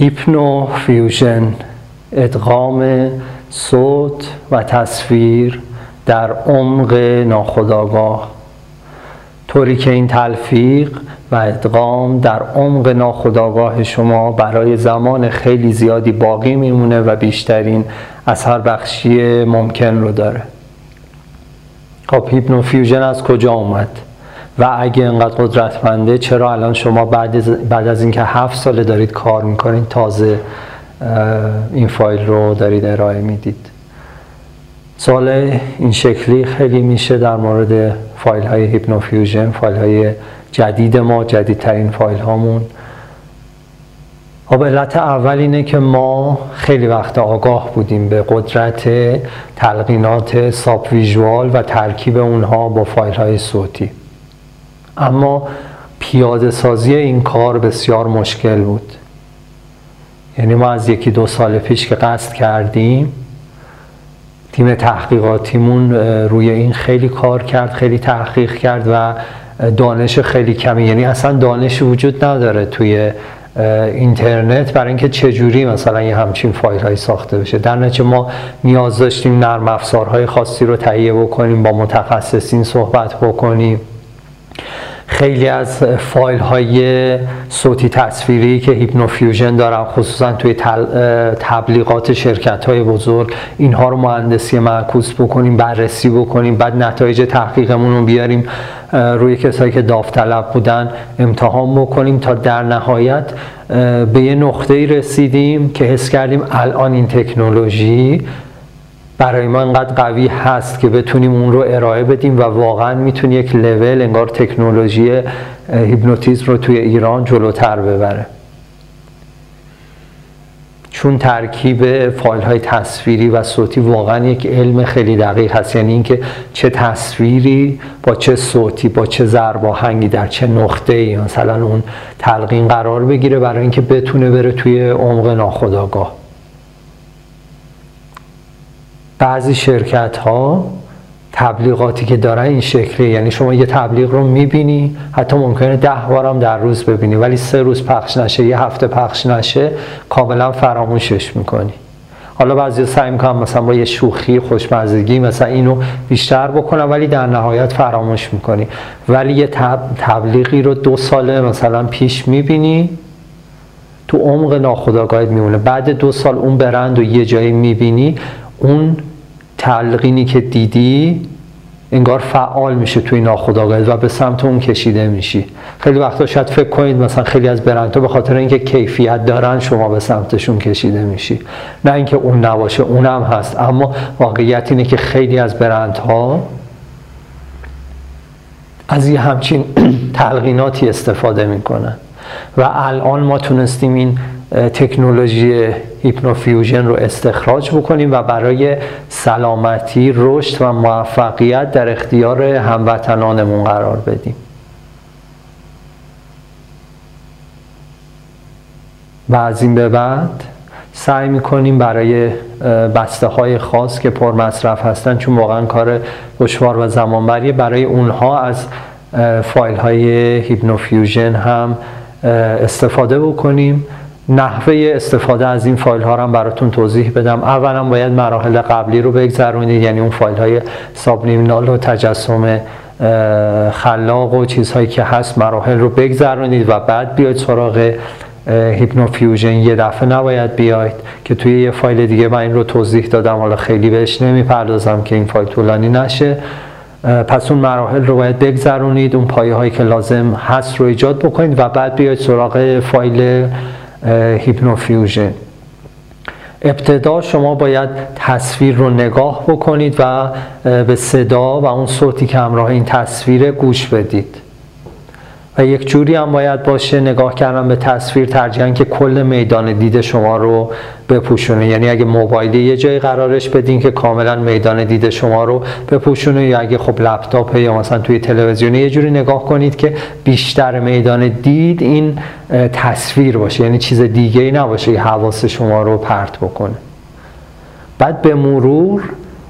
هیپنو فیوژن ادغام صوت و تصویر در عمق ناخودآگاه. طوری که این تلفیق و ادغام در عمق ناخودآگاه شما برای زمان خیلی زیادی باقی میمونه و بیشترین اثر بخشی ممکن رو داره. خب هیپنوفیوژن از کجا اومد؟ و اگه انقدر قدرتمنده چرا الان شما بعد, بعد از اینکه هفت ساله دارید کار می‌کنید تازه این فایل رو دارید ارائه می‌دید؟ سوال این شکلی خیلی میشه در مورد فایل های هیپنوفیوژن فایل های جدید ما جدیدترین فایل هامون خب علت اول اینه که ما خیلی وقت آگاه بودیم به قدرت تلقینات subvisual و ترکیب اونها با فایل های صوتی. اما پیاده سازی این کار بسیار مشکل بود. یعنی ما از یکی دو سال پیش که قصد کردیم تیم تحقیقاتیمون روی این خیلی کار کرد خیلی تحقیق کرد و دانش خیلی کمی یعنی اصلا دانش وجود نداره توی اینترنت برای اینکه چجوری مثلا یه همچین فایل های ساخته بشه. در نتیجه ما نیاز داشتیم نرم افزارهای خاصی رو تهیه بکنیم با متخصصین صحبت بکنیم. خیلی از فایل های صوتی تصویری که هیپنوفیوژن دارم خصوصا توی تبلیغات شرکت های بزرگ اینها رو مهندسی معکوس بکنیم بررسی بکنیم بعد نتایج تحقیقمون رو بیاریم روی کسایی که داوطلب بودن امتحان بکنیم تا در نهایت به یه نقطه رسیدیم که حس کردیم الان این تکنولوژی برای ما انقدر قوی هست که بتونیم اون رو ارائه بدیم و واقعا می‌تونه یک لول انگار تکنولوژی هیپنوتیزم رو توی ایران جلوتر ببره. چون ترکیب فایل های تصویری و صوتی واقعا یک علم خیلی دقیق هست. یعنی اینکه چه تصویری با چه صوتی با چه ضرب در چه نقطه ای مثلا اون تلقین قرار بگیره برای اینکه بتونه بره توی عمق ناخودآگاه. بعضی شرکت ها تبلیغاتی که دارن این شکلی یعنی شما یه تبلیغ رو می‌بینی حتی ممکنه ده بارم در روز ببینی ولی سه روز پخش نشه یه هفته پخش نشه کاملا فراموشش می‌کنی. حالا بعضی سعی می‌کنم مثلا با یه شوخی خوشمزگی مثلا اینو بیشتر بکنم ولی در نهایت فراموش می‌کنی. ولی یه تبلیغی رو دو ساله مثلا پیش می‌بینی تو عمق ناخداگاهت میمونه. بعد دو سال اون برند و یه جایی می‌بینی اون تلقینی که دیدی انگار فعال میشه توی ناخودآگاهت و به سمت اون کشیده میشی. خیلی وقتا شاید فکر کنید مثلا خیلی از برندها به خاطر اینکه کیفیت دارن شما به سمتشون کشیده میشی. نه اینکه اون نباشه اونم هست. اما واقعیت اینه که خیلی از برندها از یه همچین تلقیناتی استفاده می‌کنن. و الان ما تونستیم این تکنولوژی هیپنوفیوژن رو استخراج بکنیم و برای سلامتی رشد و موفقیت در اختیار هموطنانمون قرار بدیم. و از این به بعد سعی می‌کنیم برای بسته های خاص که پر مصرف هستن چون واقعا کار دشوار و زمانبریه برای اونها از فایل های هیپنوفیوژن هم استفاده بکنیم. نحوه استفاده از این فایل ها هم براتون توضیح بدم. اولا باید مراحل قبلی رو بگذرونید یعنی اون فایل های subliminal و تجسم خلاق و چیزهایی که هست مراحل رو بگذرونید و بعد بیاید سراغ هیپنوفیوژن. یه دفعه نباید بیاید که توی یه فایل دیگه من این رو توضیح دادم. حالا خیلی بهش نمی‌پردازم که این فایل طولانی نشه. پس اون مراحل رو باید بگذرونید. اون پایه هایی که لازم هست رو ایجاد بکنید و بعد بیاید سراغ فایل هیپنوفیوژن ابتدا شما باید تصویر رو نگاه بکنید و به صدا و اون صوتی که همراه این تصویر گوش بدید. و یک جوری هم باید باشه نگاه کردن به تصویر ترجیحاً که کل میدان دید شما رو بپوشونه. یعنی اگه موبایلی یه جایی قرارش بدین که کاملا میدان دید شما رو بپوشونه یا اگه خب لپتاپ یا مثلا توی تلویزیون یه جوری نگاه کنید که بیشتر میدان دید این تصویر باشه. یعنی چیز دیگه ای نباشه که حواس شما رو پرت بکنه. بعد به مرور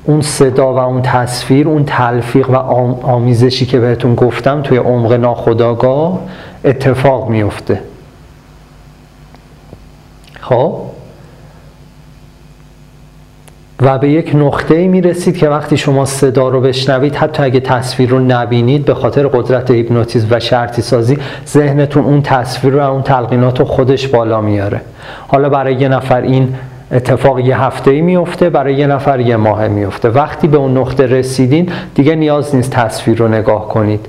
اون صدا و اون تصویر اون تلفیق و آمیزشی که بهتون گفتم توی عمق ناخداگاه اتفاق میفته خب؟ و به یک نقطه ای می رسید که وقتی شما صدا رو بشنوید حتی اگه تصویر رو نبینید به خاطر قدرت هیپنوتیزم و شرطی سازی ذهنتون اون تصویر رو اون تلقینات رو خودش بالا میاره. حالا برای یه نفر این اتفاق یه هفته ای میفته برای یه نفر یه ماه میفته وقتی به اون نقطه رسیدین دیگه نیاز نیست تصویر رو نگاه کنید.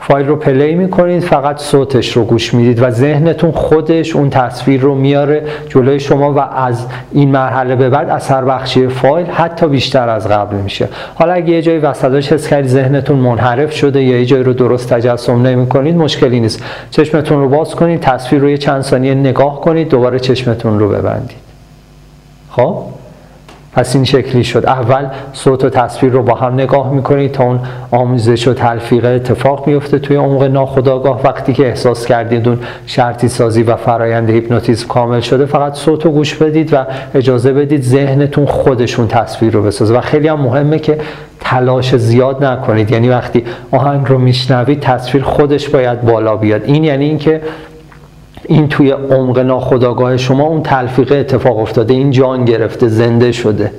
فایل رو play می‌کنید فقط صوتش رو گوش می‌دید و ذهنتون خودش اون تصویر رو میاره جلوی شما و از این مرحله به بعد اثر بخشی فایل حتی بیشتر از قبل میشه. حالا اگه یه جایی وسطش حس کردید ذهنتون منحرف شده یا یه جایی رو درست تجسم نمی کنید مشکلی نیست. چشمتون رو باز کنید تصویر رو یه چند ثانیه نگاه کنید دوباره چشمتون رو ببندید. خب؟ پس این شکلی شد. اول صوت و تصویر رو با هم نگاه می‌کنید تا اون آموزش و تلفیق اتفاق میفته توی عمق ناخودآگاه. وقتی که احساس کردید اون شرطی سازی و فرایند هیپنوتیزم کامل شده فقط صوت رو گوش بدید و اجازه بدید ذهنتون خودشون تصویر رو بسازه. و خیلی هم مهمه که تلاش زیاد نکنید. یعنی وقتی آهنگ رو میشنوید تصویر خودش باید بالا بیاد. این یعنی اینکه این توی عمق ناخداگاه شما اون تلفیقه اتفاق افتاده این جان گرفته زنده شده.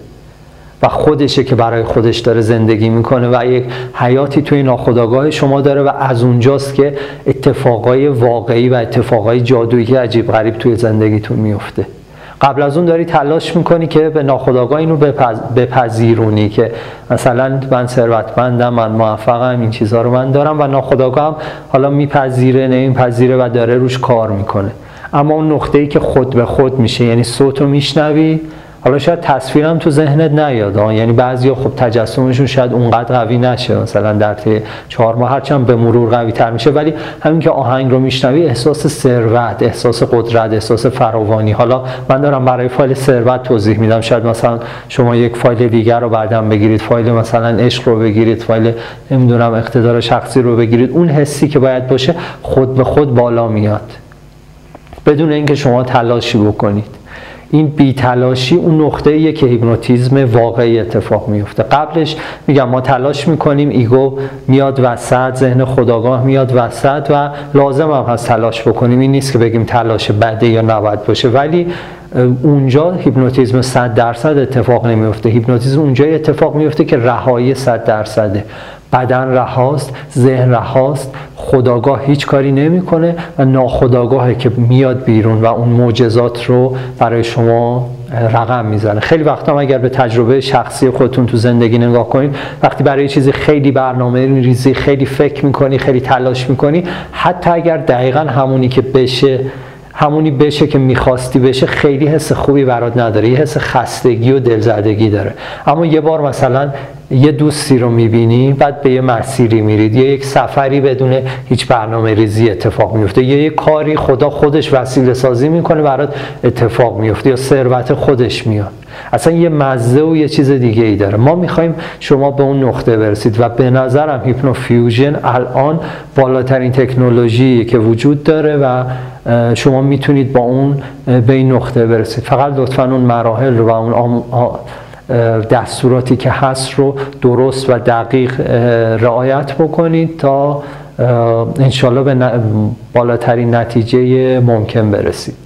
و خودشه که برای خودش داره زندگی می‌کنه و یک حیاتی توی ناخداگاه شما داره و از اونجاست که اتفاقای واقعی و اتفاقای جادویی عجیب غریب توی زندگیتون میفته قبل از اون داری تلاش می‌کنی که به ناخداگاه اینو بپذیرونی که مثلا من ثروتمندم من موفقم این چیزها رو من دارم و ناخداگاه حالا میپذیره نمیپذیره و داره روش کار می‌کنه. اما اون نقطه ای که خود به خود میشه یعنی صوت رو میشنوی حالا شاید تصویرم تو ذهنت نیاد یعنی بعضیا خب تجسمشون شاید اونقدر قوی نشه مثلا در طی چهار ماه هرچند به مرور قوی تر میشه ولی همین که آهنگ رو میشنوی احساس ثروت احساس قدرت احساس فراوانی. حالا من دارم برای فایل ثروت توضیح میدم شاید مثلا شما یک فایل دیگر رو بعدم بگیرید فایل مثلا عشق رو بگیرید فایل نمی‌دونم اقتدار شخصی رو بگیرید اون حسی که باید باشه خود به خود بالا میاد. بدون اینکه شما تلاشی بکنید. این بیتلاشی اون نقطه ایه که هیپنوتیزم واقعی اتفاق میفته قبلش میگم ما تلاش می‌کنیم ego میاد وسط ذهن خودآگاه میاد وسط و لازم هم هست تلاش بکنیم. این نیست که بگیم تلاش بده یا نباید باشه. ولی اونجا هیپنوتیزم 100 درصد اتفاق نمیفته هیپنوتیزم اونجا اتفاق میفته که رهایی 100 درصده. بدن رهاست ذهن رهاست. خودآگاه هیچ کاری نمی‌کنه و ناخودآگاهه که میاد بیرون و اون معجزات رو برای شما رقم می‌زنه. خیلی وقتا اگر به تجربه شخصی خودتون تو زندگی نگاه کنید وقتی برای چیزی خیلی برنامه ریزی خیلی فکر می‌کنی خیلی تلاش می‌کنی حتی اگر دقیقا همونی که بشه همونی بشه که می‌خواستی بشه خیلی حس خوبی برات نداره. یه حس خستگی و دلزدگی داره. اما یه بار مثلا یه دوستی رو می‌بینی بعد به یه مسیری میرید. یا یک سفری بدون هیچ برنامه ریزی اتفاق میفته یا یه کاری خدا خودش وسیله سازی می‌کنه برات اتفاق میفته یا ثروت خودش میاد. اصلا یه مزه و یه چیز دیگه ای داره. ما می‌خوایم شما به اون نقطه برسید و به نظرم هیپنوفیوژن الان بالاترین تکنولوژی که وجود داره و شما می‌تونید با اون به این نقطه برسید. فقط لطفا اون مراحل و اون دستوراتی که هست رو درست و دقیق رعایت بکنید تا انشالله به بالاترین نتیجه ممکن برسید.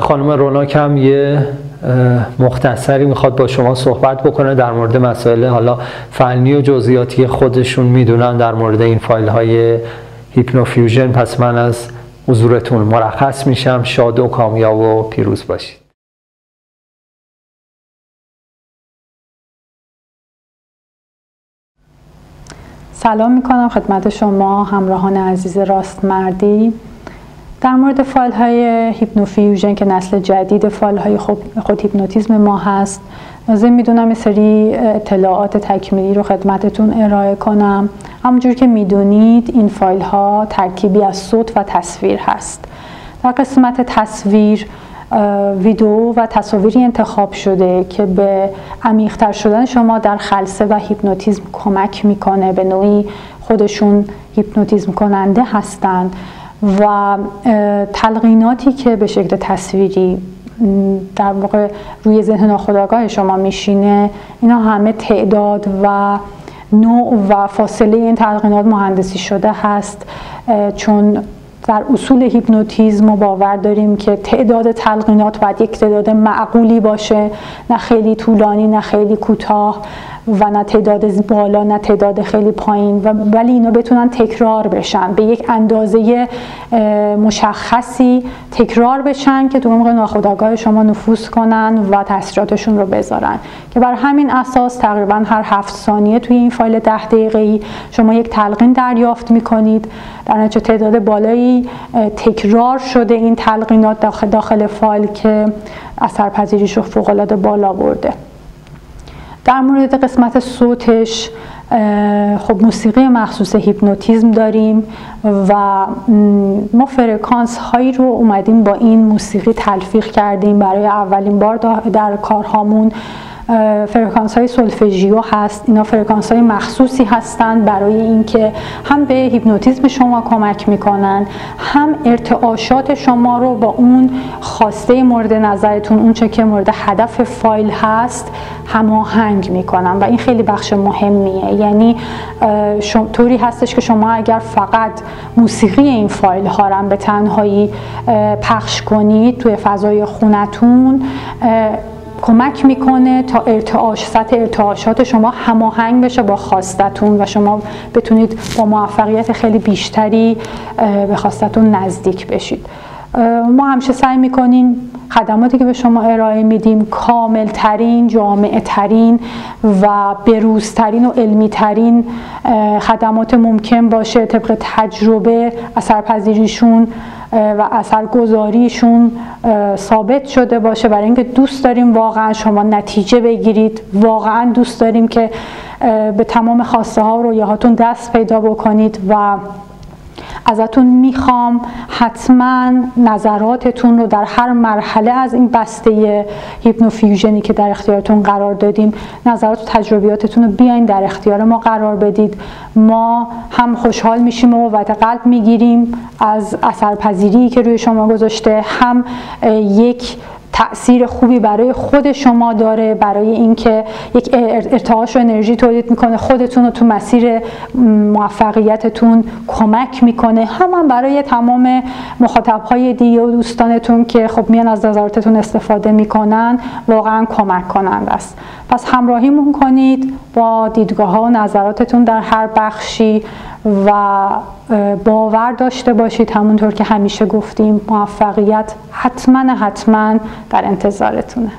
خانم روناک هم یه مختصری می‌خواد با شما صحبت بکنه در مورد مسائل حالا فنی و جزئیاتی خودشون می‌دونن در مورد این فایل های هیپنوفیوژن پس من از حضورتون مرخص میشم. شاد و کامیاب و پیروز باشید. سلام می‌کنم خدمت شما همراهان عزیز راست مردی. در مورد فایل های هیپنوفیوژن که نسل جدید فایل های خود هیپنوتیزم ما هست لازم می‌دونم یه سری اطلاعات تکمیلی رو خدمتتون ارائه کنم. همونجور که می‌دونید این فایل ها ترکیبی از صوت و تصویر هست. در قسمت تصویر ویدیو و تصاویری انتخاب شده که به عمیقتر شدن شما در خلسه و هیپنوتیزم کمک می‌کنه به نوعی خودشون هیپنوتیزم کننده هستند و تلقیناتی که به شکل تصویری در واقع روی ذهن ناخودآگاه شما میشینه اینا همه تعداد و نوع و فاصله این تلقینات مهندسی شده هست چون در اصول هیپنوتیزم ما باور داریم که تعداد تلقینات باید یک تعداد معقولی باشه نه خیلی طولانی نه خیلی کوتاه. و نه تعداد بالا نه تعداد خیلی پایین و ولی اینا بتونن تکرار بشن. به یک اندازه مشخصی تکرار بشن که تو عمق ناخودآگاه شما نفوذ کنن و تاثیراتشون رو بذارن. که بر همین اساس تقریبا هر هفت ثانیه توی این فایل ده دقیقه ای شما یک تلقین دریافت می‌کنید. در نتیجه تعداد بالایی تکرار شده این تلقینات داخل, داخل فایل که اثرپذیریش رو فوق‌العاده بالا برده. در مورد قسمت صوتش خب موسیقی مخصوص هیپنوتیزم داریم و ما فرکانس هایی رو اومدیم با این موسیقی تلفیق کردیم. برای اولین بار در کارهامون فرکانس های سولفژیو هست. اینا فرکانس های مخصوصی هستند برای اینکه هم به هیپنوتیزم شما کمک می‌کنن هم ارتعاشات شما رو با اون خواسته مورد نظرتون اون چه که مورد هدف فایل هست هماهنگ می‌کنن. و این خیلی بخش مهمیه. یعنی طوری هستش که شما اگر فقط موسیقی این فایل ها رو به تنهایی پخش کنید توی فضای خونتون کمک می‌کنه تا ارتعاش سطح ارتعاشات شما هماهنگ بشه با خواستتون و شما بتونید با موفقیت خیلی بیشتری به خواستتون نزدیک بشید. ما همیشه سعی می‌کنیم خدماتی که به شما ارائه میدیم جامع ترین و بروزترین و علمی ترین خدمات ممکن باشه طبق تجربه اثرپذیریشون و اثرگذاریشون ثابت شده باشه. برای اینکه دوست داریم واقعا شما نتیجه بگیرید. واقعا دوست داریم که به تمام خواسته ها و رویاهاتون دست پیدا بکنید و ازتون می‌خوام حتما نظراتتون رو در هر مرحله از این بسته هیپنوفیوژنی که در اختیارتون قرار دادیم نظرات و تجربیاتتون رو بیاین در اختیار ما قرار بدید. ما هم خوشحال میشیم و قوت قلب می‌گیریم از اثرپذیری که روی شما گذاشته هم یک تاثیر خوبی برای خود شما داره برای اینکه یک ارتعاش و انرژی تولید می‌کنه خودتون رو تو مسیر موفقیتتون کمک می‌کنه. هم برای تمام مخاطب های دیگه و دوستانتون که خب میان از نظراتتون استفاده می‌کنن واقعا کمک کنند است. پس همراهیمون کنید. با دیدگاه ها و نظراتتون در هر بخشی و باور داشته باشید همونطور که همیشه گفتیم موفقیت حتما حتما در انتظارتونه.